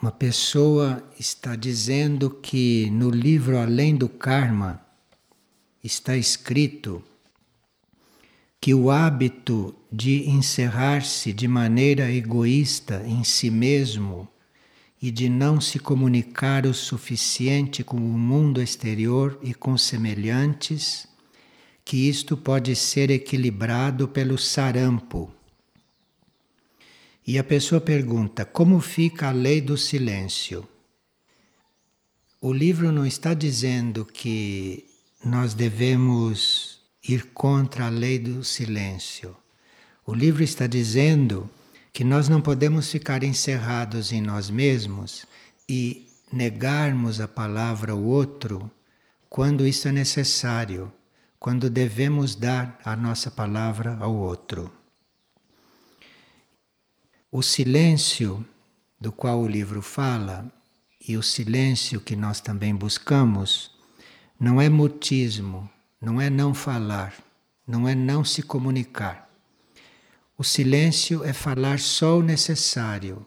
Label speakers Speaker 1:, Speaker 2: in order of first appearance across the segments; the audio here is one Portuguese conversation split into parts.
Speaker 1: Uma pessoa está dizendo que no livro Além do Karma está escrito que o hábito de encerrar-se de maneira egoísta em si mesmo e de não se comunicar o suficiente com o mundo exterior e com semelhantes, que isto pode ser equilibrado pelo sarampo e a pessoa pergunta: como fica a lei do silêncio? O livro não está dizendo que nós devemos ir contra a lei do silêncio. O livro está dizendo que nós não podemos ficar encerrados em nós mesmos e negarmos a palavra ao outro quando isso é necessário, quando devemos dar a nossa palavra ao outro. O silêncio do qual o livro fala e o silêncio que nós também buscamos não é mutismo, não é não falar, não é não se comunicar. O silêncio é falar só o necessário.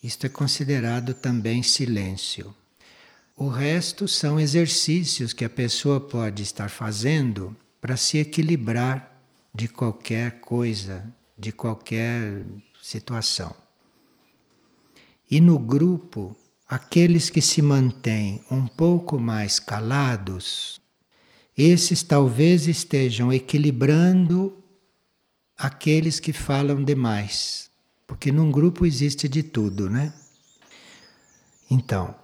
Speaker 1: Isto é considerado também silêncio. O resto são exercícios que a pessoa pode estar fazendo para se equilibrar de qualquer coisa, de qualquer situação. E no grupo, aqueles que se mantêm um pouco mais calados, esses talvez estejam equilibrando aqueles que falam demais, porque num grupo existe de tudo, né? Então,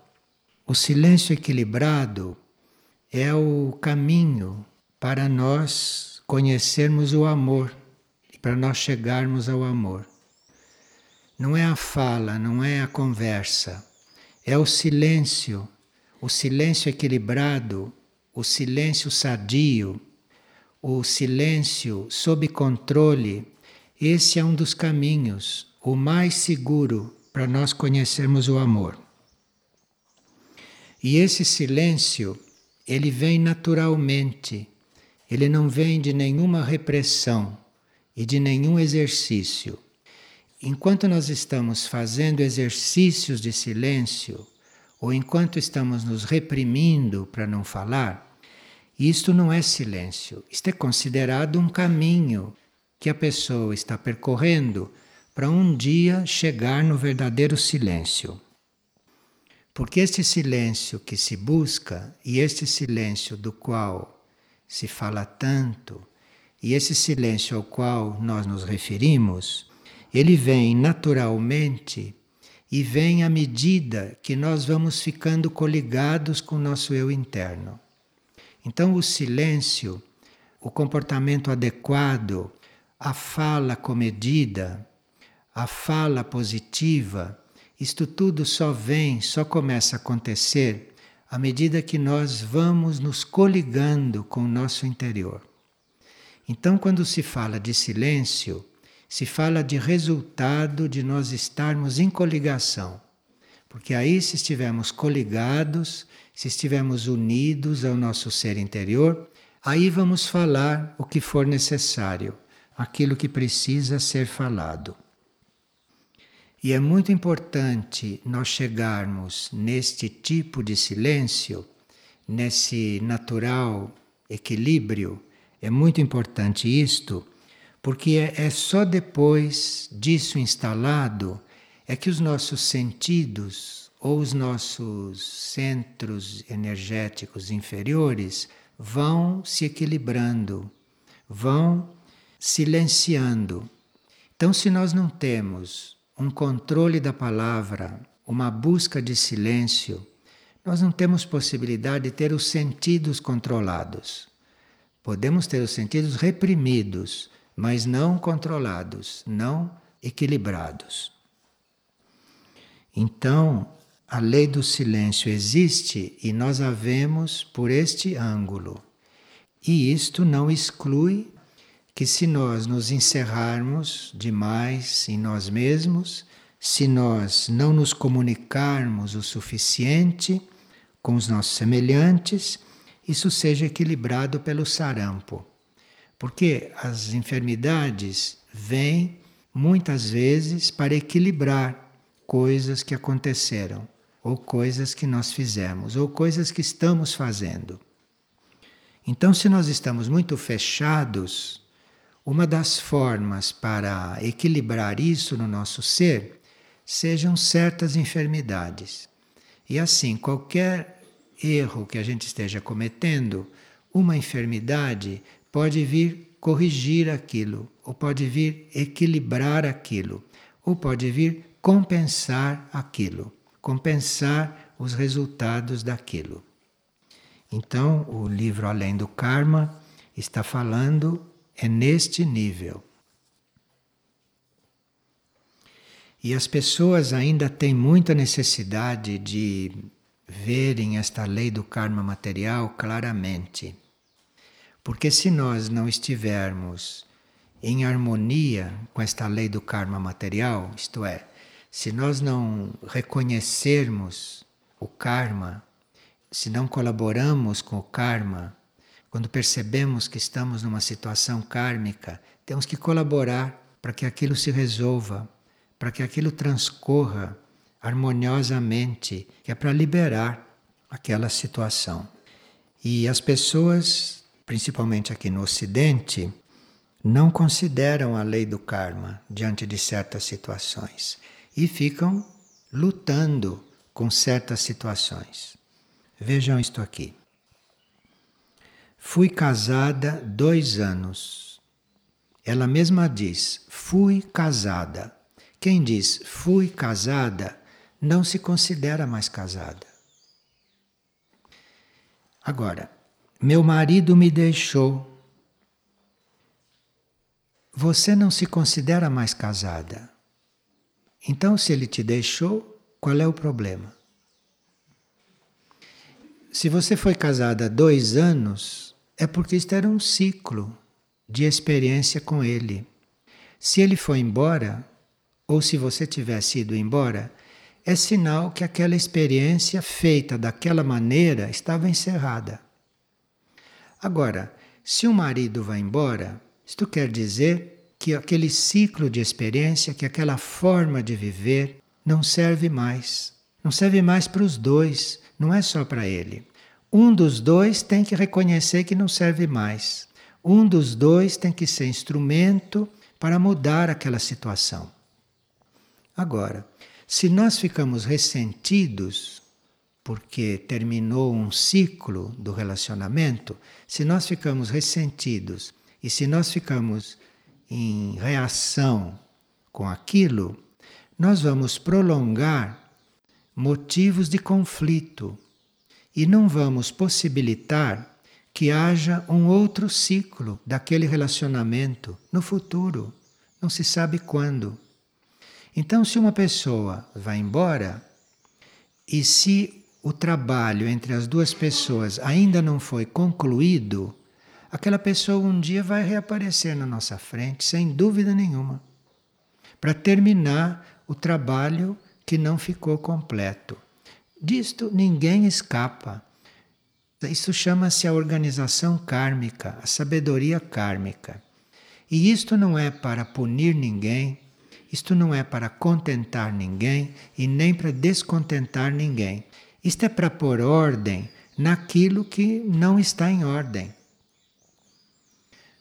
Speaker 1: o silêncio equilibrado é o caminho para nós conhecermos o amor, para nós chegarmos ao amor. Não é a fala, não é a conversa, é o silêncio, o silêncio equilibrado, o silêncio sadio, o silêncio sob controle. Esse é um dos caminhos, o mais seguro para nós conhecermos o amor. E esse silêncio, ele vem naturalmente, ele não vem de nenhuma repressão e de nenhum exercício. Enquanto nós estamos fazendo exercícios de silêncio, ou enquanto estamos nos reprimindo para não falar, isto não é silêncio. Isto é considerado um caminho que a pessoa está percorrendo para um dia chegar no verdadeiro silêncio. Porque este silêncio que se busca e este silêncio do qual se fala tanto, e esse silêncio ao qual nós nos referimos, ele vem naturalmente e vem à medida que nós vamos ficando coligados com o nosso eu interno. Então, o silêncio, o comportamento adequado, a fala comedida, a fala positiva, isto tudo só vem, só começa a acontecer à medida que nós vamos nos coligando com o nosso interior. Então, quando se fala de silêncio, se fala de resultado de nós estarmos em coligação. Porque aí, se estivermos coligados, se estivermos unidos ao nosso ser interior, aí vamos falar o que for necessário, aquilo que precisa ser falado. E é muito importante nós chegarmos neste tipo de silêncio, nesse natural equilíbrio, é muito importante isto porque é, é só depois disso instalado é que os nossos sentidos ou os nossos centros energéticos inferiores vão se equilibrando, vão silenciando. Então, se nós não temos um controle da palavra, uma busca de silêncio, nós não temos possibilidade de ter os sentidos controlados. Podemos ter os sentidos reprimidos, mas não controlados, não equilibrados. Então, a lei do silêncio existe e nós a vemos por este ângulo. E isto não exclui que, se nós nos encerrarmos demais em nós mesmos, se nós não nos comunicarmos o suficiente com os nossos semelhantes, isso seja equilibrado pelo sarampo. Porque as enfermidades vêm muitas vezes para equilibrar coisas que aconteceram, ou coisas que nós fizemos, ou coisas que estamos fazendo. Então, se nós estamos muito fechados, uma das formas para equilibrar isso no nosso ser sejam certas enfermidades. E assim, qualquer erro que a gente esteja cometendo, uma enfermidade pode vir corrigir aquilo, ou pode vir equilibrar aquilo, ou pode vir compensar aquilo, compensar os resultados daquilo. Então, o livro Além do Karma está falando é neste nível. E as pessoas ainda têm muita necessidade de verem esta lei do karma material claramente. Porque se nós não estivermos em harmonia com esta lei do karma material, isto é, se nós não reconhecermos o karma se não colaboramos com o karma, quando percebemos que estamos numa situação kármica, temos que colaborar para que aquilo se resolva, para que aquilo transcorra harmoniosamente, que é para liberar aquela situação. E as pessoas, principalmente aqui no Ocidente, não consideram a lei do karma diante de certas situações e ficam lutando com certas situações. Vejam isto aqui. Fui casada dois anos. Ela mesma diz: fui casada. Quem diz fui casada não se considera mais casada. Agora, meu marido me deixou. Você não se considera mais casada. Então, se ele te deixou, qual é o problema? Se você foi casada dois anos, é porque isto era um ciclo de experiência com ele. Se ele foi embora, ou se você tivesse ido embora, é sinal que aquela experiência feita daquela maneira estava encerrada. Agora, se o marido vai embora, isto quer dizer que aquele ciclo de experiência, que aquela forma de viver não serve mais. Não serve mais para os dois, não é só para ele. Um dos dois tem que reconhecer que não serve mais. Um dos dois tem que ser instrumento para mudar aquela situação. Agora, se nós ficamos ressentidos porque terminou um ciclo do relacionamento, se nós ficamos ressentidos e se nós ficamos em reação com aquilo, nós vamos prolongar motivos de conflito e não vamos possibilitar que haja um outro ciclo daquele relacionamento no futuro. Não se sabe quando. Então, se uma pessoa vai embora e se o trabalho entre as duas pessoas ainda não foi concluído, aquela pessoa um dia vai reaparecer na nossa frente, sem dúvida nenhuma, para terminar o trabalho que não ficou completo. Disto ninguém escapa. Isso chama-se a organização kármica, a sabedoria kármica. E isto não é para punir ninguém, isto não é para contentar ninguém e nem para descontentar ninguém. Isto é para pôr ordem naquilo que não está em ordem.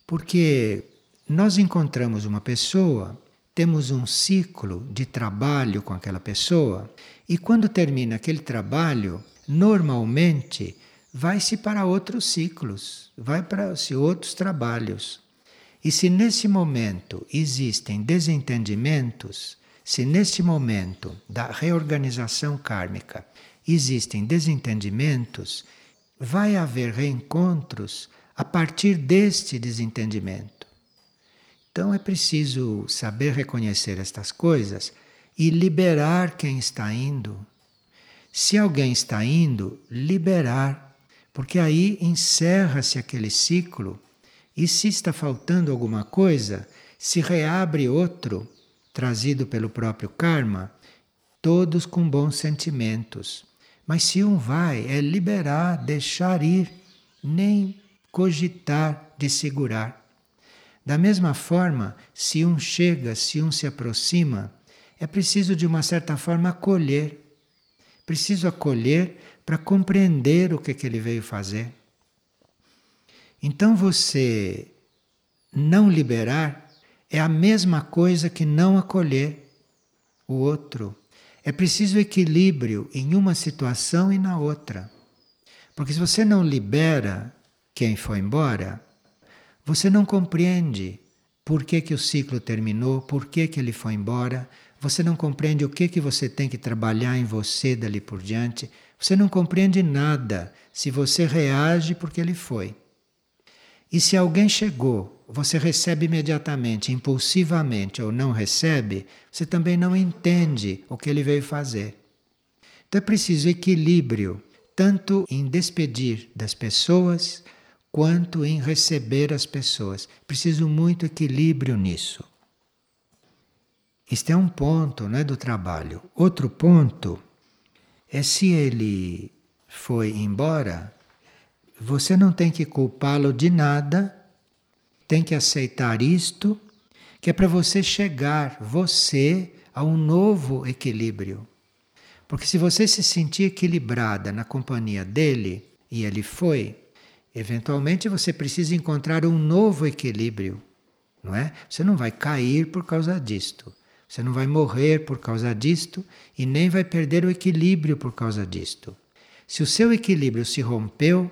Speaker 1: Porque nós encontramos uma pessoa temos um ciclo de trabalho com aquela pessoa e quando termina aquele trabalho, normalmente vai-se para outros ciclos, vai para outros trabalhos. E se nesse momento existem desentendimentos, se nesse momento da reorganização kármica existem desentendimentos, vai haver reencontros a partir deste desentendimento. Então é preciso saber reconhecer estas coisas e liberar quem está indo. Se alguém está indo, liberar, porque aí encerra-se aquele ciclo e se está faltando alguma coisa, se reabre outro, trazido pelo próprio karma, todos com bons sentimentos. Mas se um vai, é liberar, deixar ir, nem cogitar de segurar. Da mesma forma, se um chega, se um se aproxima, é preciso, de uma certa forma, acolher. Preciso acolher para compreender o que, que ele veio fazer. Então, você não liberar é a mesma coisa que não acolher o outro. É preciso equilíbrio em uma situação e na outra. Porque se você não libera quem foi embora, você não compreende por que, que o ciclo terminou, por que, que ele foi embora, você não compreende o que, que você tem que trabalhar em você dali por diante, você não compreende nada se você reage porque ele foi. E se alguém chegou, você recebe imediatamente, impulsivamente ou não recebe, você também não entende o que ele veio fazer. Então é preciso equilíbrio, tanto em despedir das pessoas, quanto em receber as pessoas. Preciso muito equilíbrio nisso. Este é um ponto né, do trabalho. Outro ponto é se ele foi embora, você não tem que culpá-lo de nada, tem que aceitar isto, que é para você chegar, você, a um novo equilíbrio. Porque se você se sentir equilibrada na companhia dele, e ele foi, eventualmente você precisa encontrar um novo equilíbrio, não é? Você não vai cair por causa disto. Você não vai morrer por causa disto e nem vai perder o equilíbrio por causa disto. Se o seu equilíbrio se rompeu,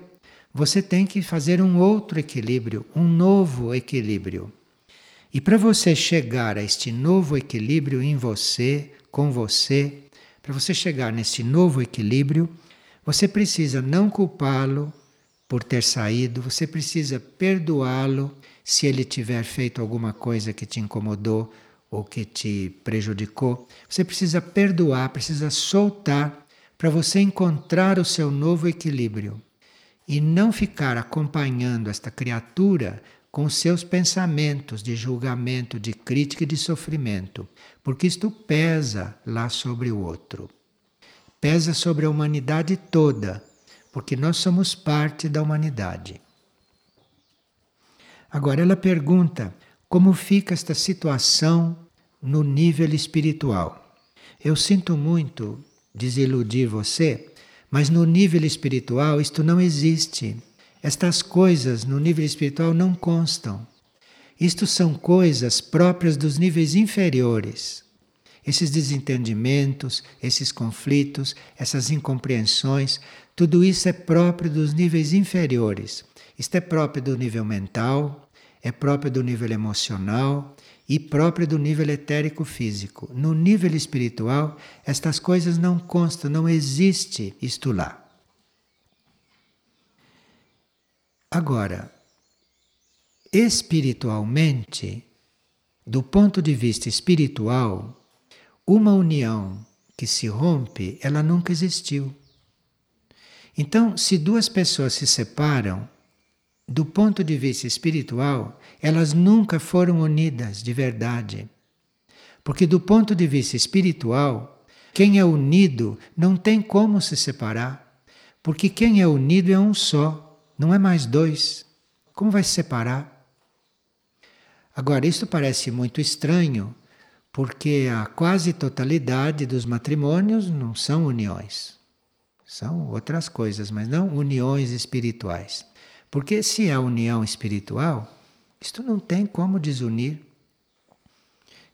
Speaker 1: você tem que fazer um outro equilíbrio, um novo equilíbrio. E para você chegar a este novo equilíbrio em você, com você, para você chegar nesse novo equilíbrio, você precisa não culpá-lo por ter saído, você precisa perdoá-lo se ele tiver feito alguma coisa que te incomodou ou que te prejudicou. Você precisa perdoar, precisa soltar para você encontrar o seu novo equilíbrio e não ficar acompanhando esta criatura com seus pensamentos de julgamento, de crítica e de sofrimento, porque isto pesa lá sobre o outro. Pesa sobre a humanidade toda, porque nós somos parte da humanidade. Agora ela pergunta: como fica esta situação no nível espiritual? Eu sinto muito desiludir você, mas no nível espiritual isto não existe. Estas coisas no nível espiritual não constam. Isto são coisas próprias dos níveis inferiores. Esses desentendimentos, esses conflitos, essas incompreensões, tudo isso é próprio dos níveis inferiores. Isto é próprio do nível mental, é próprio do nível emocional e próprio do nível etérico físico. No nível espiritual, estas coisas não constam, não existe isto lá. Agora, espiritualmente, do ponto de vista espiritual, uma união que se rompe, ela nunca existiu. Então, se duas pessoas se separam, do ponto de vista espiritual, elas nunca foram unidas de verdade. Porque, do ponto de vista espiritual, quem é unido não tem como se separar. Porque quem é unido é um só, não é mais dois. Como vai se separar? Agora, isto parece muito estranho, porque a quase totalidade dos matrimônios não são uniões. São outras coisas, mas não uniões espirituais. Porque se é união espiritual, isto não tem como desunir.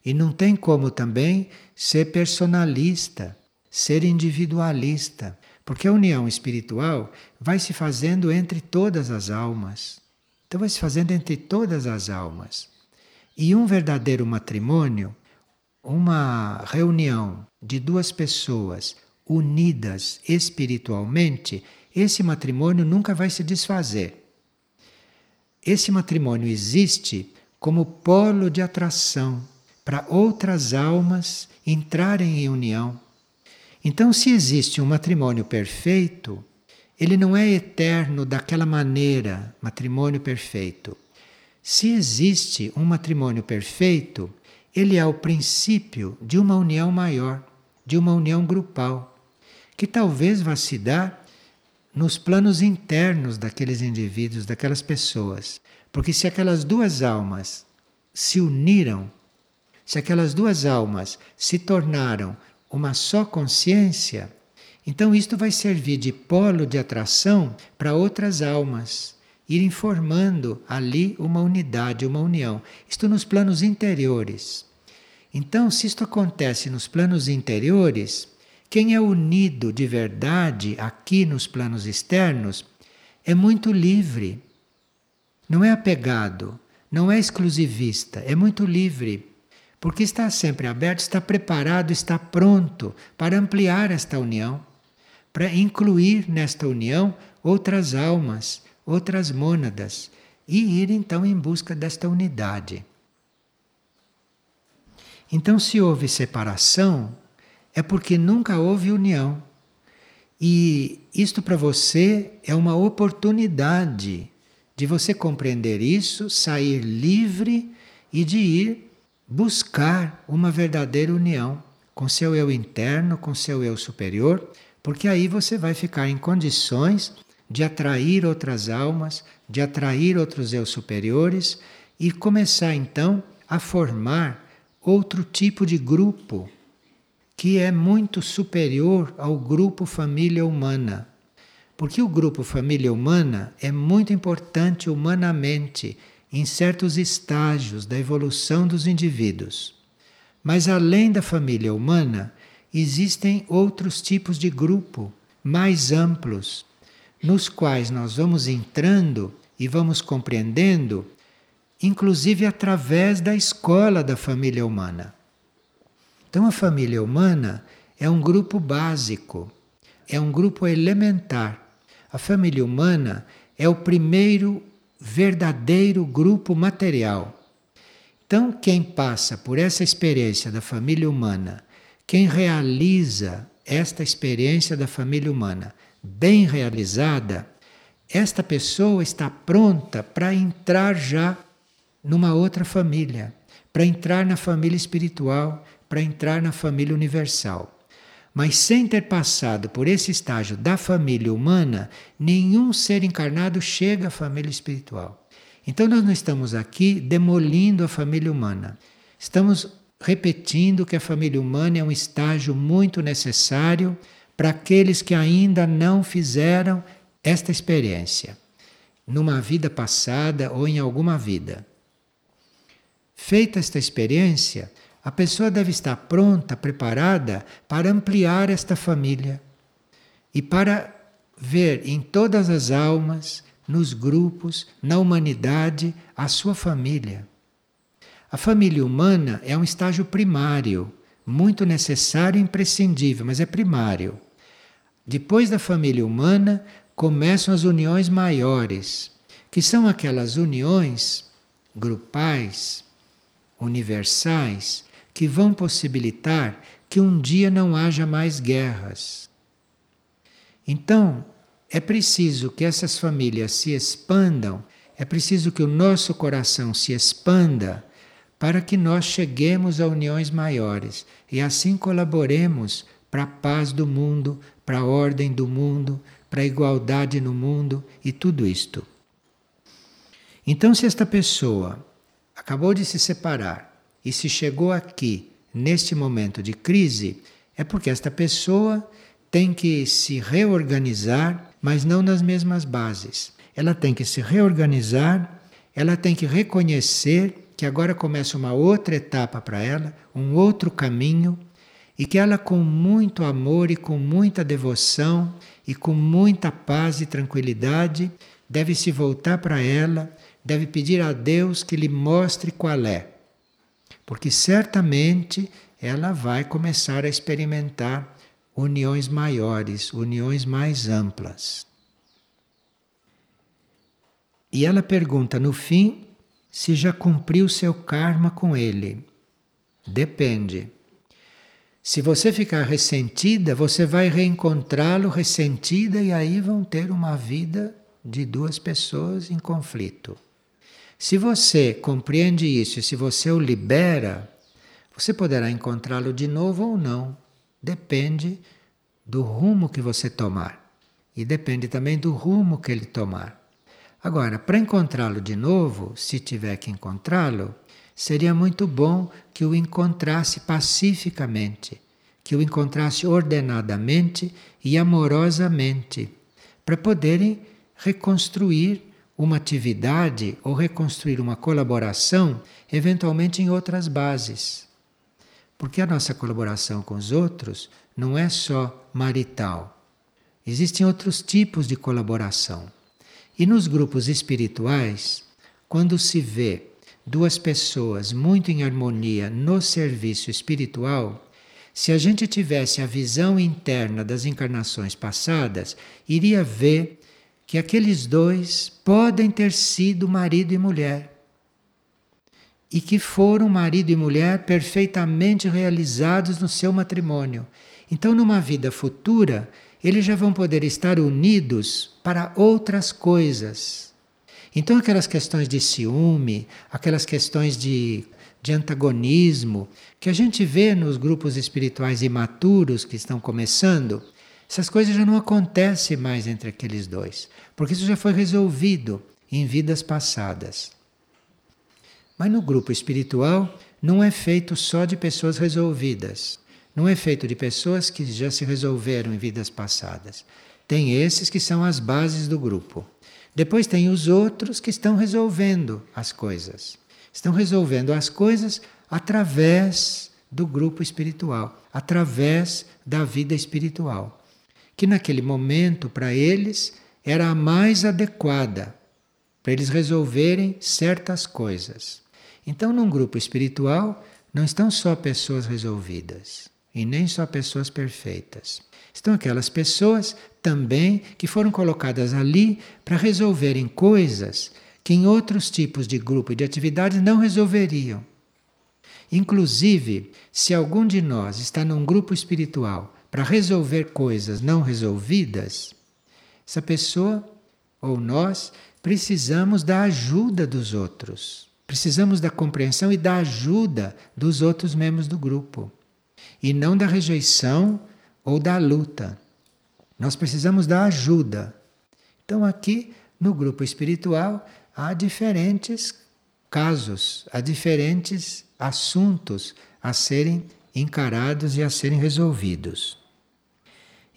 Speaker 1: E não tem como também ser personalista, ser individualista. Porque a união espiritual vai se fazendo entre todas as almas. Então, vai se fazendo entre todas as almas. E um verdadeiro matrimônio, uma reunião de duas pessoas unidas espiritualmente, esse matrimônio nunca vai se desfazer. Esse matrimônio existe como polo de atração para outras almas entrarem em união. Então, se existe um matrimônio perfeito, ele não é eterno daquela maneira, matrimônio perfeito. Se existe um matrimônio perfeito, ele é o princípio de uma união maior, de uma união grupal, que talvez vá se dar nos planos internos daqueles indivíduos, daquelas pessoas. Porque se aquelas duas almas se uniram, se aquelas duas almas se tornaram uma só consciência, então isto vai servir de polo de atração para outras almas, irem formando ali uma unidade, uma união. Isto nos planos interiores. Então, se isto acontece nos planos interiores, quem é unido de verdade aqui nos planos externos é muito livre. Não é apegado, não é exclusivista, é muito livre. Porque está sempre aberto, está preparado, está pronto para ampliar esta união, para incluir nesta união outras almas, outras mônadas e ir então em busca desta unidade. Então, se houve separação, é porque nunca houve união. E isto para você é uma oportunidade de você compreender isso, sair livre e de ir buscar uma verdadeira união com seu eu interno, com seu eu superior, porque aí você vai ficar em condições de atrair outras almas, de atrair outros eu superiores e começar então a formar outro tipo de grupo que é muito superior ao grupo família humana. Porque o grupo família humana é muito importante humanamente em certos estágios da evolução dos indivíduos. Mas além da família humana, existem outros tipos de grupo mais amplos, nos quais nós vamos entrando e vamos compreendendo, inclusive através da escola da família humana. Então, a família humana é um grupo básico, é um grupo elementar. A família humana é o primeiro verdadeiro grupo material. Então, quem passa por essa experiência da família humana, quem realiza esta experiência da família humana bem realizada, esta pessoa está pronta para entrar já numa outra família, para entrar na família espiritual, para entrar na família universal. Mas sem ter passado por esse estágio da família humana, nenhum ser encarnado chega à família espiritual. Então nós não estamos aqui demolindo a família humana. Estamos repetindo que a família humana é um estágio muito necessário para aqueles que ainda não fizeram esta experiência, numa vida passada ou em alguma vida. Feita esta experiência, a pessoa deve estar pronta, preparada para ampliar esta família e para ver em todas as almas, nos grupos, na humanidade, a sua família. A família humana é um estágio primário, muito necessário e imprescindível, mas é primário. Depois da família humana, começam as uniões maiores, que são aquelas uniões grupais, universais, que vão possibilitar que um dia não haja mais guerras. Então, é preciso que essas famílias se expandam, é preciso que o nosso coração se expanda para que nós cheguemos a uniões maiores e assim colaboremos para a paz do mundo, para a ordem do mundo, para a igualdade no mundo e tudo isto. Então, se esta pessoa acabou de se separar e se chegou aqui, neste momento de crise, é porque esta pessoa tem que se reorganizar, mas não nas mesmas bases. Ela tem que se reorganizar, ela tem que reconhecer que agora começa uma outra etapa para ela, um outro caminho, e que ela, com muito amor e com muita devoção e com muita paz e tranquilidade, deve se voltar para ela, deve pedir a Deus que lhe mostre qual é porque certamente ela vai começar a experimentar uniões maiores, uniões mais amplas. E ela pergunta no fim se já cumpriu seu karma com ele. Depende. Se você ficar ressentida, você vai reencontrá-lo ressentida e aí vão ter uma vida de duas pessoas em conflito. Se você compreende isso e se você o libera, você poderá encontrá-lo de novo ou não. Depende do rumo que você tomar. E depende também do rumo que ele tomar. Agora, para encontrá-lo de novo, se tiver que encontrá-lo, seria muito bom que o encontrasse pacificamente, que o encontrasse ordenadamente e amorosamente, para poderem reconstruir uma atividade ou reconstruir uma colaboração, eventualmente em outras bases. Porque a nossa colaboração com os outros não é só marital. Existem outros tipos de colaboração. E nos grupos espirituais, quando se vê duas pessoas muito em harmonia no serviço espiritual, se a gente tivesse a visão interna das encarnações passadas, iria ver que aqueles dois podem ter sido marido e mulher. E que foram marido e mulher perfeitamente realizados no seu matrimônio. Então, numa vida futura, eles já vão poder estar unidos para outras coisas. Então, aquelas questões de ciúme, aquelas questões de, de antagonismo, que a gente vê nos grupos espirituais imaturos que estão começando, essas coisas já não acontecem mais entre aqueles dois, porque isso já foi resolvido em vidas passadas. Mas no grupo espiritual não é feito só de pessoas resolvidas, não é feito de pessoas que já se resolveram em vidas passadas. Tem esses que são as bases do grupo. Depois tem os outros que estão resolvendo as coisas. Estão resolvendo as coisas através do grupo espiritual, através da vida espiritual que naquele momento para eles era a mais adequada para eles resolverem certas coisas. Então, num grupo espiritual, não estão só pessoas resolvidas e nem só pessoas perfeitas. Estão aquelas pessoas também que foram colocadas ali para resolverem coisas que em outros tipos de grupo e de atividades não resolveriam. Inclusive, se algum de nós está num grupo espiritual para resolver coisas não resolvidas, essa pessoa ou nós precisamos da ajuda dos outros. Precisamos da compreensão e da ajuda dos outros membros do grupo. E não da rejeição ou da luta. Nós precisamos da ajuda. Então, aqui no grupo espiritual há diferentes casos, há diferentes assuntos a serem encarados e a serem resolvidos.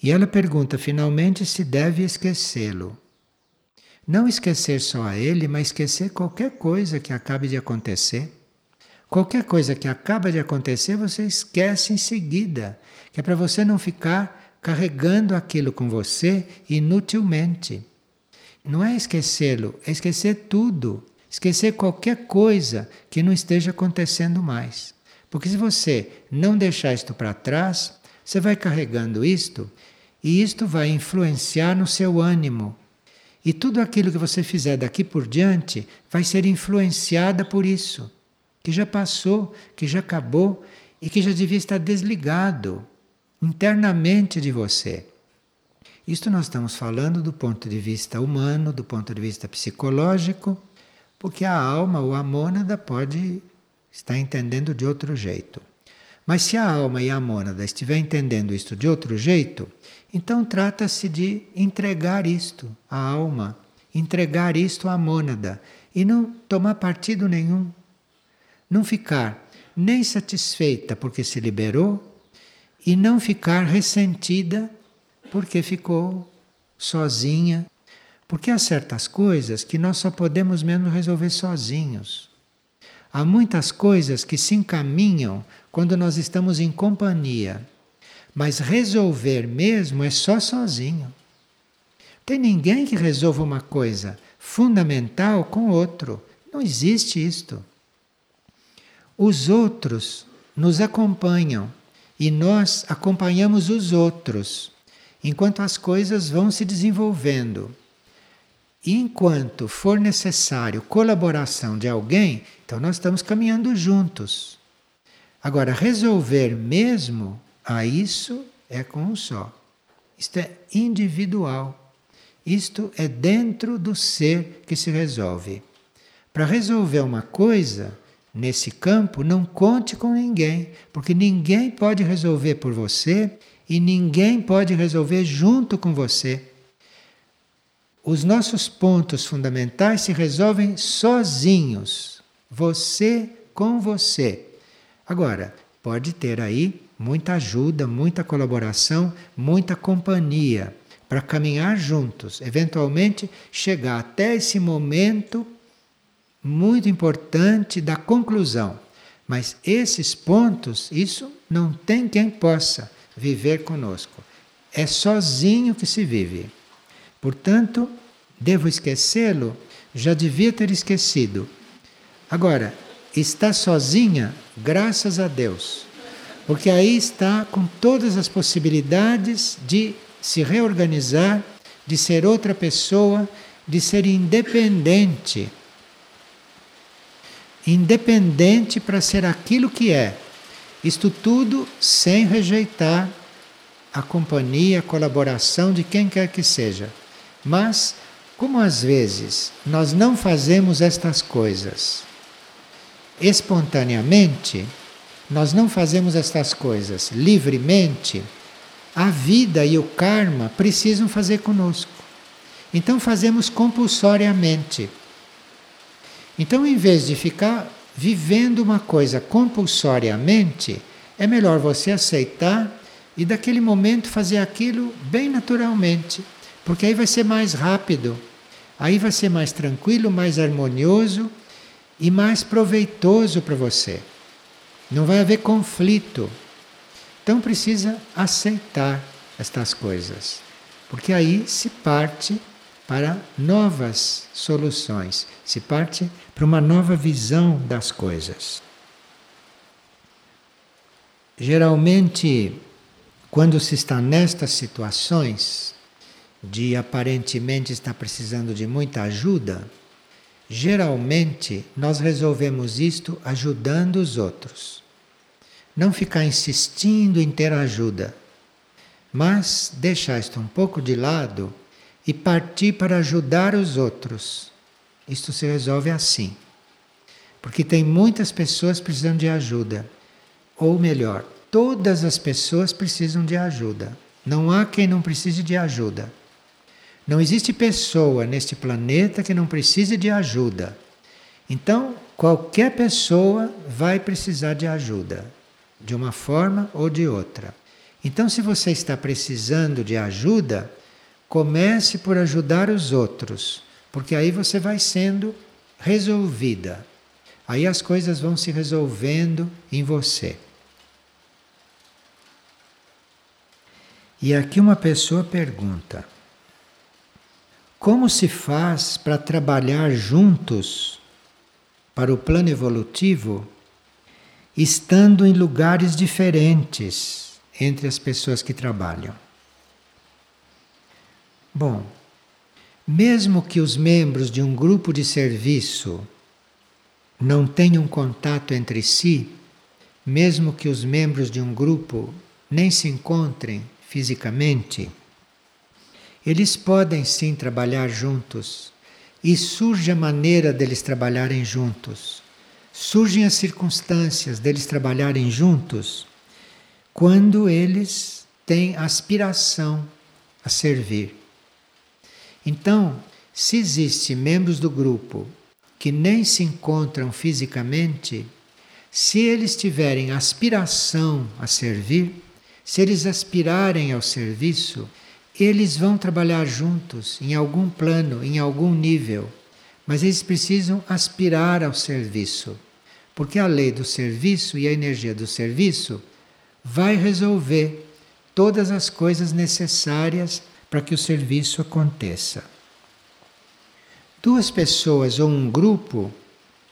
Speaker 1: E ela pergunta finalmente se deve esquecê-lo. Não esquecer só a ele, mas esquecer qualquer coisa que acabe de acontecer. Qualquer coisa que acaba de acontecer, você esquece em seguida, que é para você não ficar carregando aquilo com você inutilmente. Não é esquecê-lo, é esquecer tudo, esquecer qualquer coisa que não esteja acontecendo mais. Porque se você não deixar isto para trás, você vai carregando isto e isto vai influenciar no seu ânimo. E tudo aquilo que você fizer daqui por diante vai ser influenciada por isso, que já passou, que já acabou e que já devia estar desligado internamente de você. Isto nós estamos falando do ponto de vista humano, do ponto de vista psicológico, porque a alma ou a mônada pode estar entendendo de outro jeito. Mas se a alma e a mônada estiver entendendo isto de outro jeito, então trata-se de entregar isto à alma, entregar isto à mônada e não tomar partido nenhum. Não ficar nem satisfeita porque se liberou e não ficar ressentida porque ficou sozinha. Porque há certas coisas que nós só podemos mesmo resolver sozinhos. Há muitas coisas que se encaminham quando nós estamos em companhia. Mas resolver mesmo é só sozinho. Tem ninguém que resolva uma coisa fundamental com outro. Não existe isto. Os outros nos acompanham e nós acompanhamos os outros enquanto as coisas vão se desenvolvendo. enquanto for necessário colaboração de alguém, então nós estamos caminhando juntos. Agora, resolver mesmo a isso é com um só. Isto é individual. Isto é dentro do ser que se resolve. Para resolver uma coisa nesse campo, não conte com ninguém, porque ninguém pode resolver por você e ninguém pode resolver junto com você. Os nossos pontos fundamentais se resolvem sozinhos. Você com você. Agora, pode ter aí muita ajuda, muita colaboração, muita companhia para caminhar juntos, eventualmente chegar até esse momento muito importante da conclusão. Mas esses pontos, isso não tem quem possa viver conosco. É sozinho que se vive. Portanto, devo esquecê-lo? Já devia ter esquecido. Agora, está sozinha, graças a Deus. Porque aí está com todas as possibilidades de se reorganizar, de ser outra pessoa, de ser independente. Independente para ser aquilo que é. Isto tudo sem rejeitar a companhia, a colaboração de quem quer que seja. Mas, como às vezes nós não fazemos estas coisas espontaneamente, nós não fazemos estas coisas livremente, a vida e o karma precisam fazer conosco. Então fazemos compulsoriamente. Então, em vez de ficar vivendo uma coisa compulsoriamente, é melhor você aceitar e daquele momento fazer aquilo bem naturalmente, porque aí vai ser mais rápido, aí vai ser mais tranquilo, mais harmonioso e mais proveitoso para você. Não vai haver conflito. Então precisa aceitar estas coisas, porque aí se parte para novas soluções, se parte para uma nova visão das coisas. Geralmente, quando se está nestas situações de aparentemente estar precisando de muita ajuda, geralmente nós resolvemos isto ajudando os outros. Não ficar insistindo em ter ajuda, mas deixar isto um pouco de lado e partir para ajudar os outros. Isto se resolve assim. Porque tem muitas pessoas precisando de ajuda. Ou melhor, todas as pessoas precisam de ajuda. Não há quem não precise de ajuda. Não existe pessoa neste planeta que não precise de ajuda. Então, qualquer pessoa vai precisar de ajuda de uma forma ou de outra. Então, se você está precisando de ajuda, comece por ajudar os outros, porque aí você vai sendo resolvida. Aí as coisas vão se resolvendo em você. E aqui uma pessoa pergunta: Como se faz para trabalhar juntos para o plano evolutivo estando em lugares diferentes entre as pessoas que trabalham. Bom, mesmo que os membros de um grupo de serviço não tenham contato entre si, mesmo que os membros de um grupo nem se encontrem fisicamente, eles podem sim trabalhar juntos e surge a maneira deles trabalharem juntos surgem as circunstâncias deles trabalharem juntos quando eles têm aspiração a servir. Então, se existem membros do grupo que nem se encontram fisicamente, se eles tiverem aspiração a servir, se eles aspirarem ao serviço, eles vão trabalhar juntos em algum plano, em algum nível, mas eles precisam aspirar ao serviço. Porque a lei do serviço e a energia do serviço vai resolver todas as coisas necessárias para que o serviço aconteça. Duas pessoas ou um grupo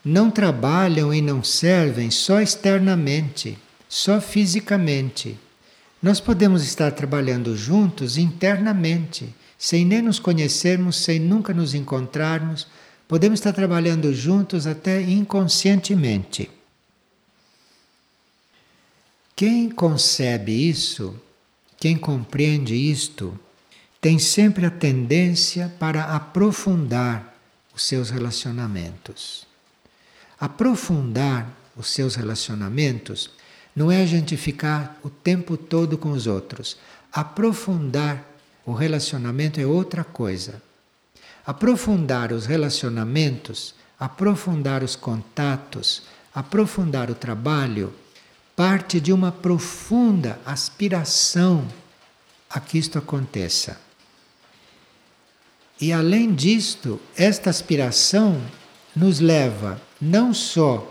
Speaker 1: não trabalham e não servem só externamente, só fisicamente. Nós podemos estar trabalhando juntos internamente, sem nem nos conhecermos, sem nunca nos encontrarmos, Podemos estar trabalhando juntos até inconscientemente. Quem concebe isso, quem compreende isto, tem sempre a tendência para aprofundar os seus relacionamentos. Aprofundar os seus relacionamentos não é a gente ficar o tempo todo com os outros. Aprofundar o relacionamento é outra coisa aprofundar os relacionamentos, aprofundar os contatos, aprofundar o trabalho parte de uma profunda aspiração a que isto aconteça. E além disto, esta aspiração nos leva não só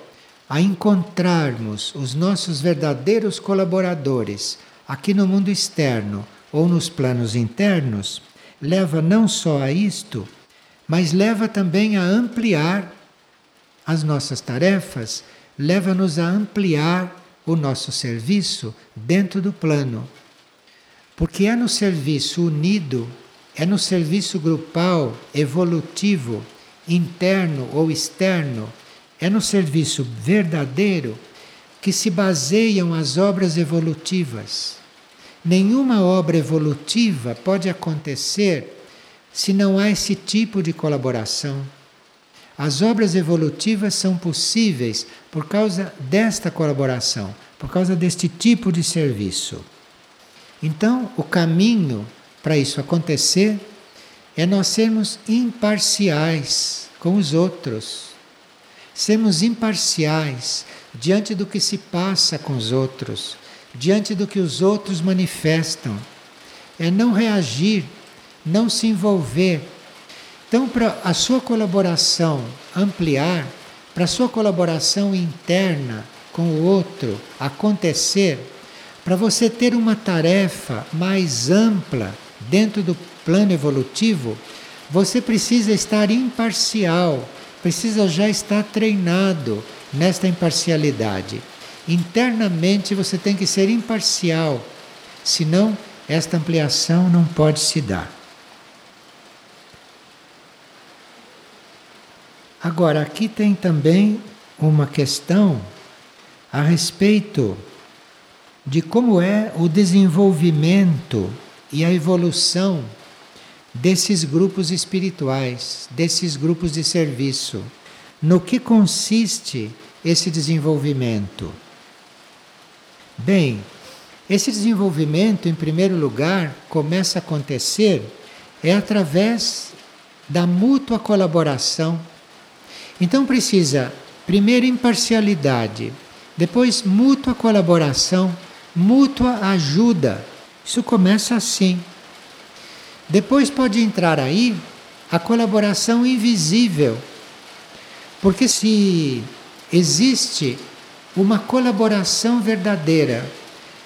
Speaker 1: a encontrarmos os nossos verdadeiros colaboradores aqui no mundo externo ou nos planos internos, leva não só a isto, mas leva também a ampliar as nossas tarefas, leva-nos a ampliar o nosso serviço dentro do plano. Porque é no serviço unido, é no serviço grupal, evolutivo, interno ou externo, é no serviço verdadeiro que se baseiam as obras evolutivas. Nenhuma obra evolutiva pode acontecer se não há esse tipo de colaboração. As obras evolutivas são possíveis por causa desta colaboração, por causa deste tipo de serviço. Então, o caminho para isso acontecer é nós sermos imparciais com os outros. Sermos imparciais diante do que se passa com os outros, diante do que os outros manifestam. É não reagir, não se envolver. Então, para a sua colaboração ampliar, para a sua colaboração interna com o outro acontecer, para você ter uma tarefa mais ampla dentro do plano evolutivo, você precisa estar imparcial, precisa já estar treinado nesta imparcialidade. Internamente você tem que ser imparcial, senão esta ampliação não pode se dar. Agora, aqui tem também uma questão a respeito de como é o desenvolvimento e a evolução desses grupos espirituais, desses grupos de serviço. No que consiste esse desenvolvimento? Bem, esse desenvolvimento, em primeiro lugar, começa a acontecer é através da mútua colaboração. Então precisa, primeiro, imparcialidade, depois, mútua colaboração, mútua ajuda. Isso começa assim. Depois pode entrar aí a colaboração invisível. Porque se existe uma colaboração verdadeira,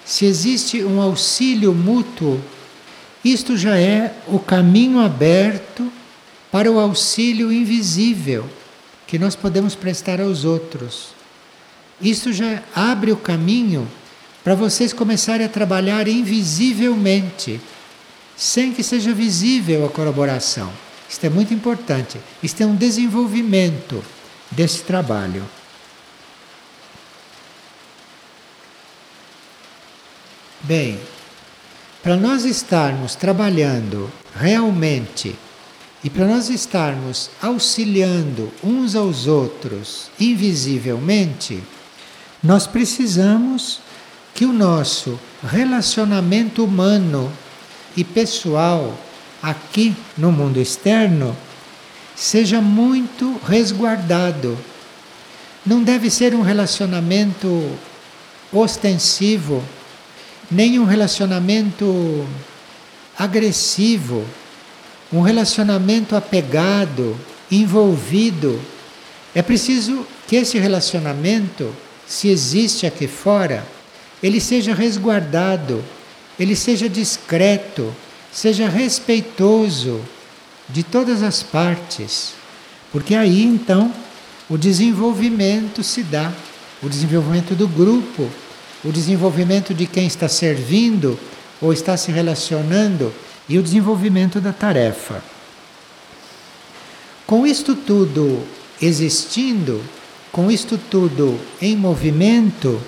Speaker 1: se existe um auxílio mútuo, isto já é o caminho aberto para o auxílio invisível que nós podemos prestar aos outros. Isso já abre o caminho para vocês começarem a trabalhar invisivelmente sem que seja visível a colaboração. Isto é muito importante. Isto é um desenvolvimento desse trabalho. Bem, para nós estarmos trabalhando realmente e para nós estarmos auxiliando uns aos outros invisivelmente, nós precisamos que o nosso relacionamento humano e pessoal aqui no mundo externo seja muito resguardado. Não deve ser um relacionamento ostensivo, nem um relacionamento agressivo, um relacionamento apegado, envolvido. É preciso que esse relacionamento, se existe aqui fora, ele seja resguardado ele seja discreto, seja respeitoso de todas as partes, porque aí então o desenvolvimento se dá, o desenvolvimento do grupo, o desenvolvimento de quem está servindo ou está se relacionando e o desenvolvimento da tarefa. Com isto tudo existindo, com isto tudo em movimento,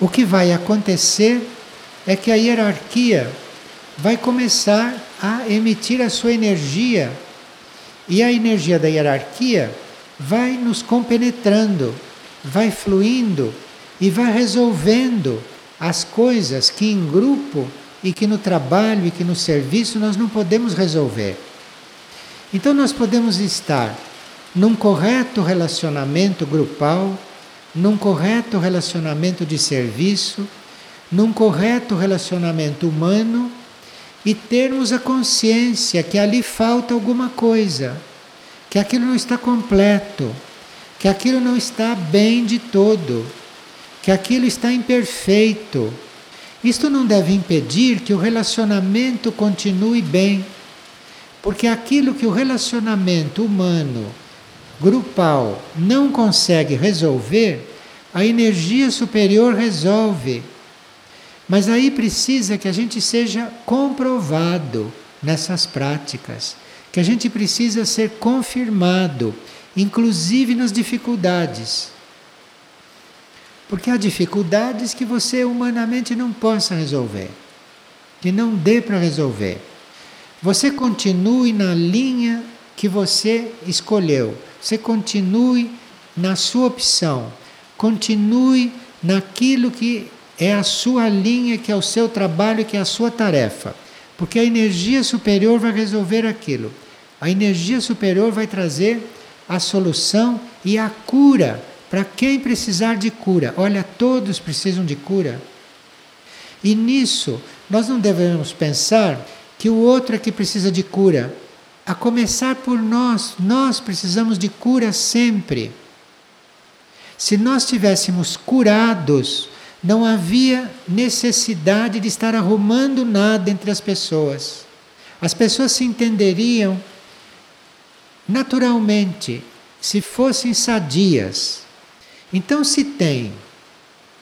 Speaker 1: o que vai acontecer é que a hierarquia vai começar a emitir a sua energia e a energia da hierarquia vai nos compenetrando, vai fluindo e vai resolvendo as coisas que em grupo e que no trabalho e que no serviço nós não podemos resolver. Então nós podemos estar num correto relacionamento grupal, num correto relacionamento de serviço, num correto relacionamento humano e termos a consciência que ali falta alguma coisa, que aquilo não está completo, que aquilo não está bem de todo, que aquilo está imperfeito. Isto não deve impedir que o relacionamento continue bem, porque aquilo que o relacionamento humano grupal não consegue resolver, a energia superior resolve. Mas aí precisa que a gente seja comprovado nessas práticas, que a gente precisa ser confirmado, inclusive nas dificuldades. Porque há dificuldades que você humanamente não possa resolver, que não dê para resolver. Você continue na linha que você escolheu, você continue na sua opção, continue naquilo que é a sua linha, que é o seu trabalho, que é a sua tarefa. Porque a energia superior vai resolver aquilo. A energia superior vai trazer a solução e a cura para quem precisar de cura. Olha, todos precisam de cura. E nisso, nós não devemos pensar que o outro é que precisa de cura. A começar por nós, nós precisamos de cura sempre. Se nós tivéssemos curados, não havia necessidade de estar arrumando nada entre as pessoas. As pessoas se entenderiam naturalmente se fossem sadias. Então, se tem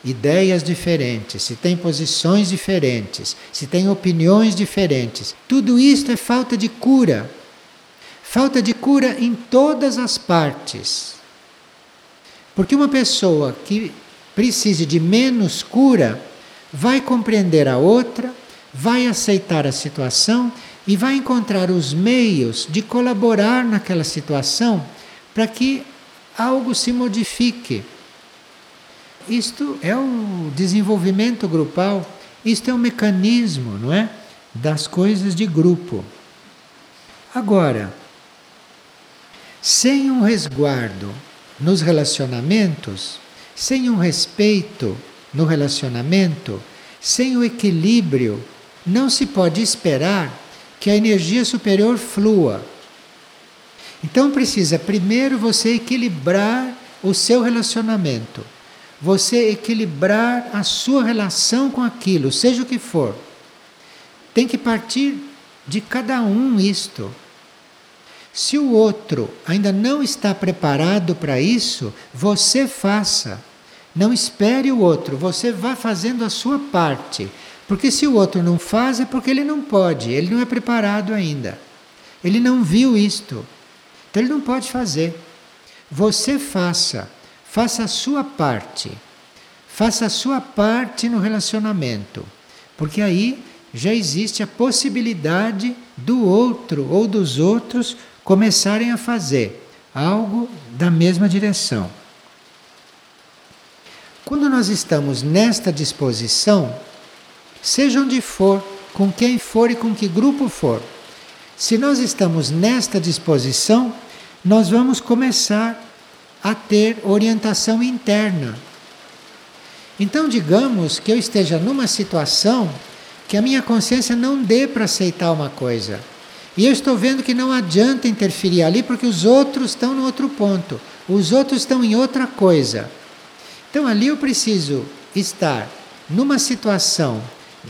Speaker 1: ideias diferentes, se tem posições diferentes, se tem opiniões diferentes, tudo isto é falta de cura. Falta de cura em todas as partes. Porque uma pessoa que precise de menos cura vai compreender a outra, vai aceitar a situação e vai encontrar os meios de colaborar naquela situação para que algo se modifique. Isto é o desenvolvimento grupal, isto é um mecanismo, não é? Das coisas de grupo. Agora, sem um resguardo nos relacionamentos, sem um respeito no relacionamento, sem o equilíbrio, não se pode esperar que a energia superior flua. Então precisa primeiro você equilibrar o seu relacionamento, você equilibrar a sua relação com aquilo, seja o que for. Tem que partir de cada um isto. Se o outro ainda não está preparado para isso, você faça. Não espere o outro, você vá fazendo a sua parte. Porque se o outro não faz, é porque ele não pode, ele não é preparado ainda. Ele não viu isto. Então ele não pode fazer. Você faça, faça a sua parte. Faça a sua parte no relacionamento. Porque aí já existe a possibilidade do outro ou dos outros começarem a fazer algo da mesma direção. Quando nós estamos nesta disposição, seja onde for, com quem for e com que grupo for, se nós estamos nesta disposição, nós vamos começar a ter orientação interna. Então, digamos que eu esteja numa situação que a minha consciência não dê para aceitar uma coisa. E eu estou vendo que não adianta interferir ali porque os outros estão no outro ponto, os outros estão em outra coisa. Então ali eu preciso estar numa situação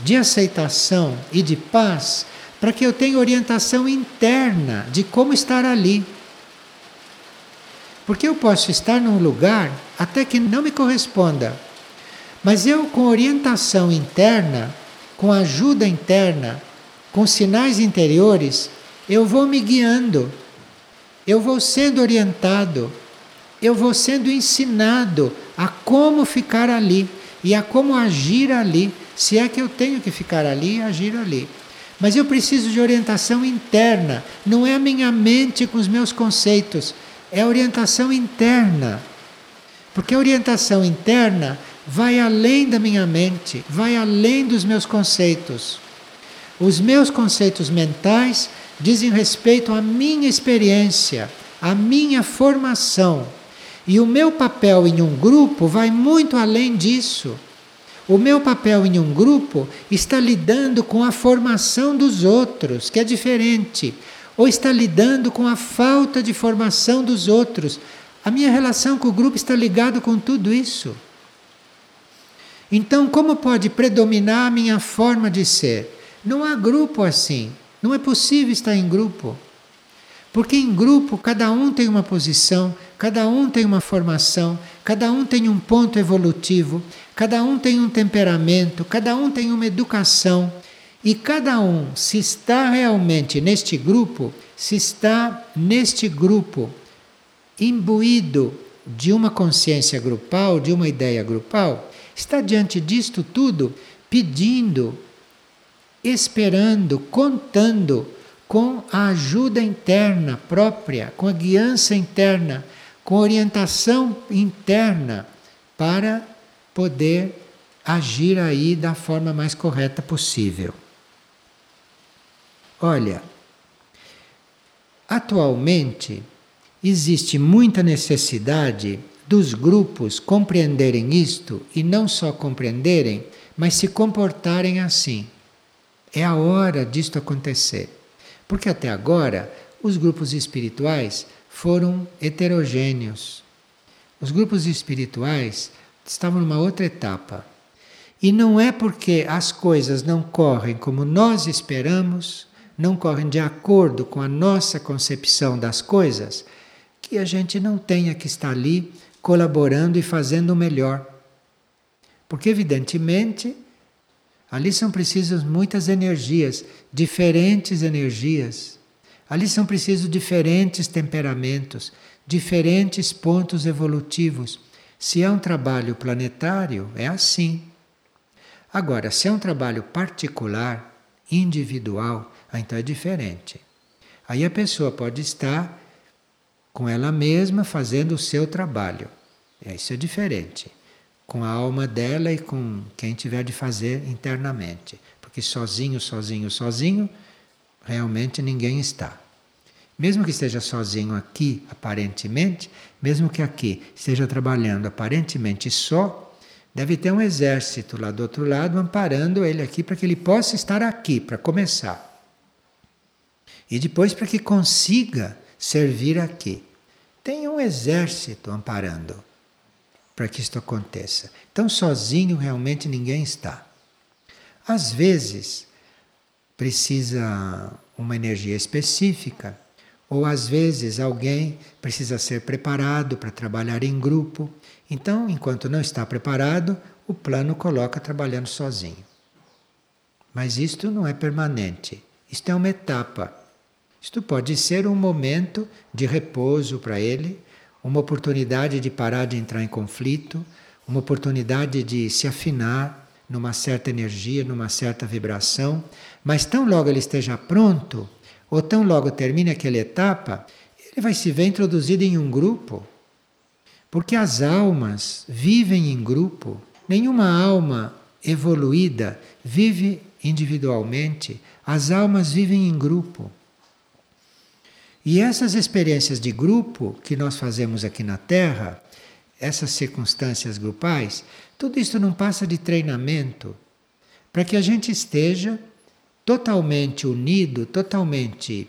Speaker 1: de aceitação e de paz para que eu tenha orientação interna de como estar ali. Porque eu posso estar num lugar até que não me corresponda, mas eu, com orientação interna, com ajuda interna, com sinais interiores, eu vou me guiando, eu vou sendo orientado, eu vou sendo ensinado a como ficar ali e a como agir ali, se é que eu tenho que ficar ali e agir ali. Mas eu preciso de orientação interna, não é a minha mente com os meus conceitos, é orientação interna. Porque a orientação interna vai além da minha mente, vai além dos meus conceitos. Os meus conceitos mentais dizem respeito à minha experiência, à minha formação. E o meu papel em um grupo vai muito além disso. O meu papel em um grupo está lidando com a formação dos outros, que é diferente, ou está lidando com a falta de formação dos outros. A minha relação com o grupo está ligada com tudo isso. Então, como pode predominar a minha forma de ser? Não há grupo assim. Não é possível estar em grupo. Porque em grupo cada um tem uma posição, cada um tem uma formação, cada um tem um ponto evolutivo, cada um tem um temperamento, cada um tem uma educação. E cada um, se está realmente neste grupo, se está neste grupo imbuído de uma consciência grupal, de uma ideia grupal, está diante disto tudo pedindo, esperando, contando com a ajuda interna própria, com a guiança interna, com a orientação interna para poder agir aí da forma mais correta possível. Olha, atualmente existe muita necessidade dos grupos compreenderem isto e não só compreenderem, mas se comportarem assim. É a hora disto acontecer. Porque até agora os grupos espirituais foram heterogêneos. Os grupos espirituais estavam numa outra etapa. E não é porque as coisas não correm como nós esperamos, não correm de acordo com a nossa concepção das coisas, que a gente não tenha que estar ali colaborando e fazendo o melhor. Porque, evidentemente, Ali são precisas muitas energias, diferentes energias. Ali são precisos diferentes temperamentos, diferentes pontos evolutivos. Se é um trabalho planetário, é assim. Agora, se é um trabalho particular, individual, então é diferente. Aí a pessoa pode estar com ela mesma fazendo o seu trabalho. Isso é diferente com a alma dela e com quem tiver de fazer internamente. Porque sozinho, sozinho, sozinho, realmente ninguém está. Mesmo que esteja sozinho aqui, aparentemente, mesmo que aqui esteja trabalhando aparentemente só, deve ter um exército lá do outro lado amparando ele aqui para que ele possa estar aqui, para começar. E depois para que consiga servir aqui. Tem um exército amparando para que isto aconteça. Então, sozinho realmente ninguém está. Às vezes, precisa uma energia específica, ou às vezes alguém precisa ser preparado para trabalhar em grupo. Então, enquanto não está preparado, o plano coloca trabalhando sozinho. Mas isto não é permanente. Isto é uma etapa. Isto pode ser um momento de repouso para ele, uma oportunidade de parar de entrar em conflito, uma oportunidade de se afinar numa certa energia, numa certa vibração, mas tão logo ele esteja pronto, ou tão logo termine aquela etapa, ele vai se ver introduzido em um grupo. Porque as almas vivem em grupo. Nenhuma alma evoluída vive individualmente, as almas vivem em grupo. E essas experiências de grupo que nós fazemos aqui na Terra, essas circunstâncias grupais, tudo isso não passa de treinamento para que a gente esteja totalmente unido, totalmente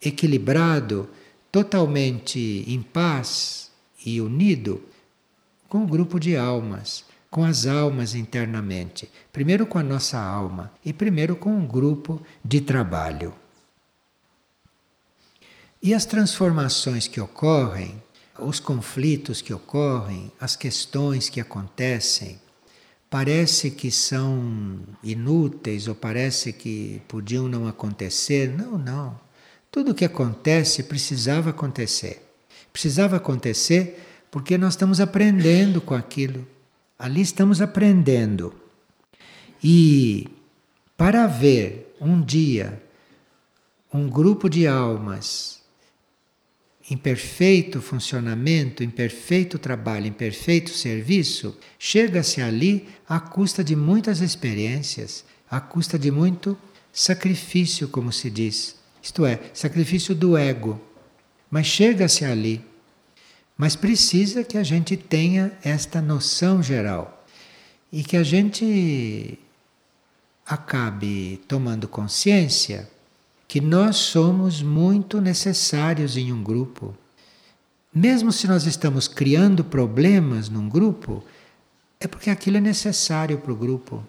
Speaker 1: equilibrado, totalmente em paz e unido com o grupo de almas, com as almas internamente. Primeiro com a nossa alma e primeiro com um grupo de trabalho. E as transformações que ocorrem, os conflitos que ocorrem, as questões que acontecem, parece que são inúteis ou parece que podiam não acontecer. Não, não. Tudo o que acontece precisava acontecer. Precisava acontecer porque nós estamos aprendendo com aquilo. Ali estamos aprendendo. E para ver um dia um grupo de almas em perfeito funcionamento, em perfeito trabalho, em perfeito serviço, chega-se ali à custa de muitas experiências, à custa de muito sacrifício, como se diz. Isto é, sacrifício do ego. Mas chega-se ali. Mas precisa que a gente tenha esta noção geral e que a gente acabe tomando consciência que nós somos muito necessários em um grupo. Mesmo se nós estamos criando problemas num grupo, é porque aquilo é necessário para o grupo.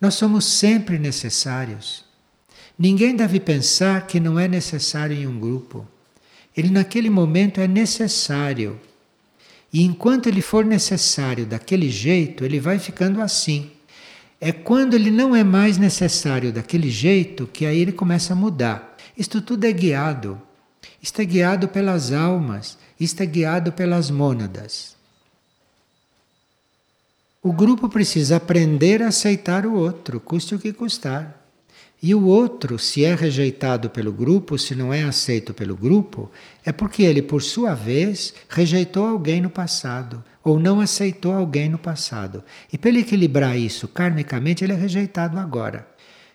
Speaker 1: Nós somos sempre necessários. Ninguém deve pensar que não é necessário em um grupo. Ele, naquele momento, é necessário. E enquanto ele for necessário daquele jeito, ele vai ficando assim. É quando ele não é mais necessário daquele jeito que aí ele começa a mudar. Isto tudo é guiado. Isto é guiado pelas almas, isto é guiado pelas mônadas. O grupo precisa aprender a aceitar o outro, custe o que custar. E o outro, se é rejeitado pelo grupo, se não é aceito pelo grupo, é porque ele, por sua vez, rejeitou alguém no passado ou não aceitou alguém no passado. E para ele equilibrar isso karmicamente, ele é rejeitado agora.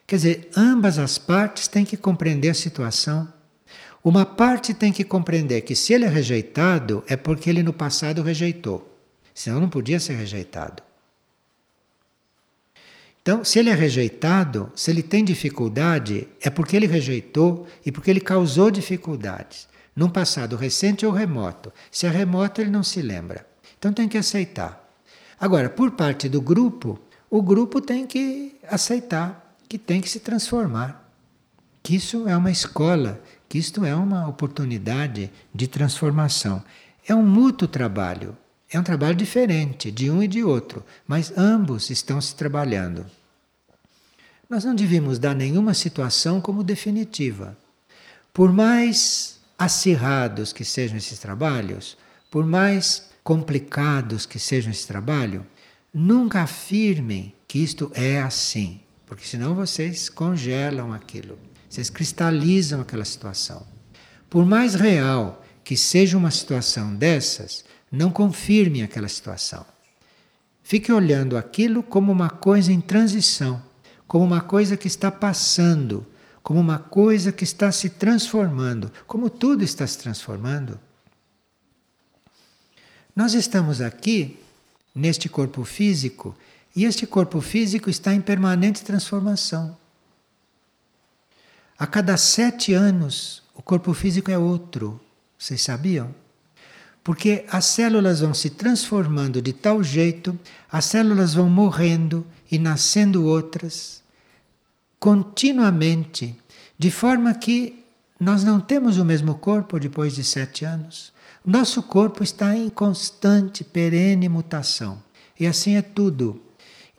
Speaker 1: Quer dizer, ambas as partes têm que compreender a situação. Uma parte tem que compreender que se ele é rejeitado, é porque ele no passado rejeitou. Senão não podia ser rejeitado. Então, se ele é rejeitado, se ele tem dificuldade, é porque ele rejeitou e porque ele causou dificuldades. Num passado recente ou remoto. Se é remoto, ele não se lembra. Então tem que aceitar. Agora, por parte do grupo, o grupo tem que aceitar que tem que se transformar. Que isso é uma escola, que isto é uma oportunidade de transformação. É um mútuo trabalho. É um trabalho diferente de um e de outro, mas ambos estão se trabalhando. Nós não devíamos dar nenhuma situação como definitiva. Por mais acirrados que sejam esses trabalhos, por mais complicados que sejam esse trabalho, nunca afirmem que isto é assim, porque senão vocês congelam aquilo, vocês cristalizam aquela situação. Por mais real que seja uma situação dessas, não confirme aquela situação. Fique olhando aquilo como uma coisa em transição, como uma coisa que está passando, como uma coisa que está se transformando, como tudo está se transformando. Nós estamos aqui neste corpo físico e este corpo físico está em permanente transformação. A cada sete anos, o corpo físico é outro. Vocês sabiam? Porque as células vão se transformando de tal jeito, as células vão morrendo e nascendo outras, continuamente, de forma que nós não temos o mesmo corpo depois de sete anos. Nosso corpo está em constante, perene mutação. E assim é tudo.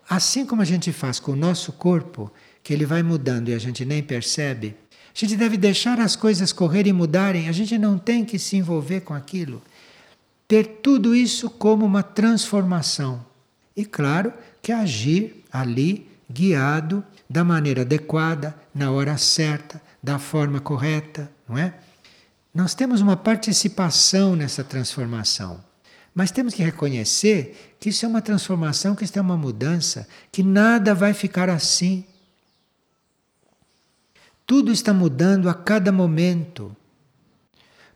Speaker 1: Assim como a gente faz com o nosso corpo, que ele vai mudando e a gente nem percebe, a gente deve deixar as coisas correrem e mudarem, a gente não tem que se envolver com aquilo ter tudo isso como uma transformação. E claro que agir ali guiado da maneira adequada, na hora certa, da forma correta, não é? Nós temos uma participação nessa transformação. Mas temos que reconhecer que isso é uma transformação, que isso é uma mudança, que nada vai ficar assim. Tudo está mudando a cada momento.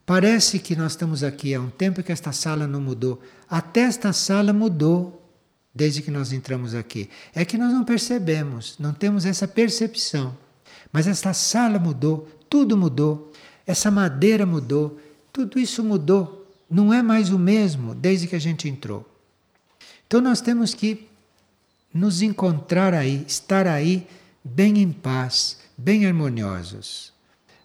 Speaker 1: Parece que nós estamos aqui há um tempo que esta sala não mudou. Até esta sala mudou desde que nós entramos aqui. É que nós não percebemos, não temos essa percepção. Mas esta sala mudou, tudo mudou. Essa madeira mudou, tudo isso mudou. Não é mais o mesmo desde que a gente entrou. Então nós temos que nos encontrar aí, estar aí bem em paz, bem harmoniosos.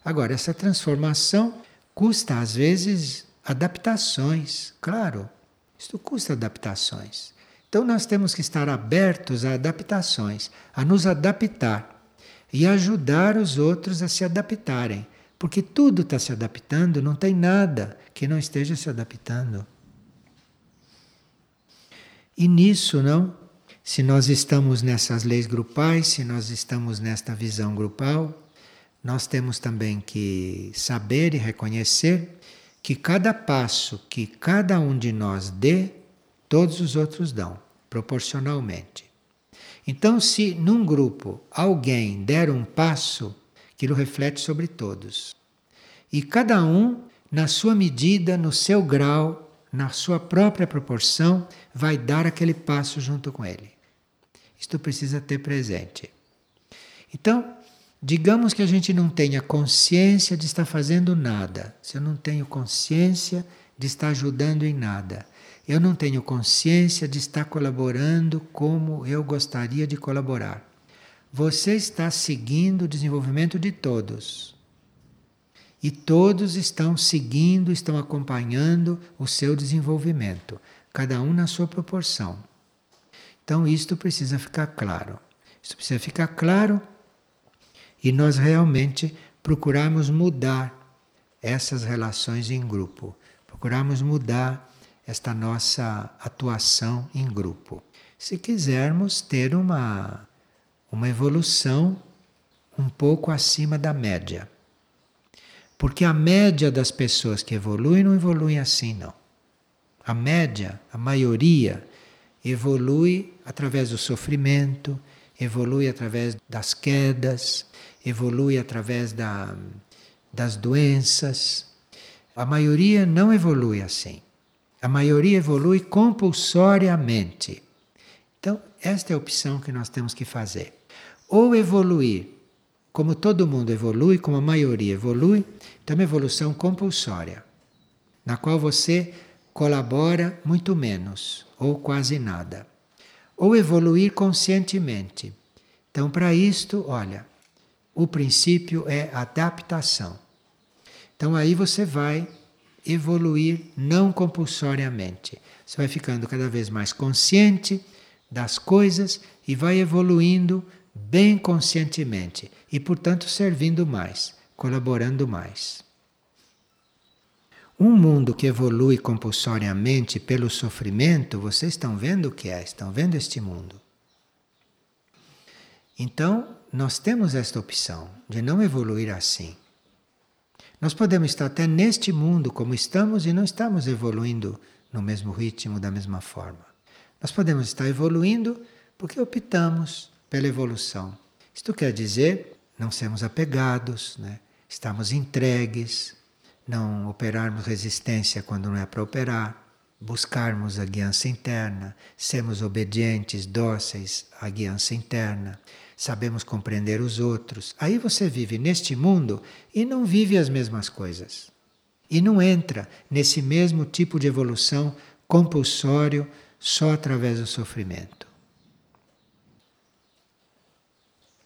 Speaker 1: Agora, essa transformação custa às vezes adaptações, claro. Isto custa adaptações. Então nós temos que estar abertos a adaptações, a nos adaptar e ajudar os outros a se adaptarem, porque tudo está se adaptando, não tem nada que não esteja se adaptando. E nisso, não? Se nós estamos nessas leis grupais, se nós estamos nesta visão grupal, nós temos também que saber e reconhecer que cada passo que cada um de nós dê, todos os outros dão, proporcionalmente. Então, se num grupo alguém der um passo, aquilo reflete sobre todos. E cada um, na sua medida, no seu grau, na sua própria proporção, vai dar aquele passo junto com ele. Isto precisa ter presente. Então, digamos que a gente não tenha consciência de estar fazendo nada. Se eu não tenho consciência de estar ajudando em nada, eu não tenho consciência de estar colaborando como eu gostaria de colaborar. Você está seguindo o desenvolvimento de todos. E todos estão seguindo, estão acompanhando o seu desenvolvimento, cada um na sua proporção. Então, isto precisa ficar claro. Isso precisa ficar claro e nós realmente procurarmos mudar essas relações em grupo, procurarmos mudar esta nossa atuação em grupo. Se quisermos ter uma, uma evolução um pouco acima da média. Porque a média das pessoas que evoluem não evoluem assim, não. A média, a maioria, evolui através do sofrimento, evolui através das quedas, evolui através da, das doenças. A maioria não evolui assim. A maioria evolui compulsoriamente. Então, esta é a opção que nós temos que fazer. Ou evoluir como todo mundo evolui, como a maioria evolui, tem uma evolução compulsória, na qual você colabora muito menos ou quase nada. Ou evoluir conscientemente. Então, para isto, olha, o princípio é adaptação. Então, aí você vai evoluir não compulsoriamente. Você vai ficando cada vez mais consciente das coisas e vai evoluindo bem conscientemente e, portanto, servindo mais, colaborando mais. Um mundo que evolui compulsoriamente pelo sofrimento, vocês estão vendo o que é, estão vendo este mundo. Então, nós temos esta opção de não evoluir assim. Nós podemos estar até neste mundo como estamos e não estamos evoluindo no mesmo ritmo, da mesma forma. Nós podemos estar evoluindo porque optamos pela evolução. Isto quer dizer não sermos apegados, né? estarmos entregues, não operarmos resistência quando não é para operar, buscarmos a guiança interna, sermos obedientes, dóceis à guiança interna, sabemos compreender os outros. Aí você vive neste mundo e não vive as mesmas coisas. E não entra nesse mesmo tipo de evolução compulsório só através do sofrimento.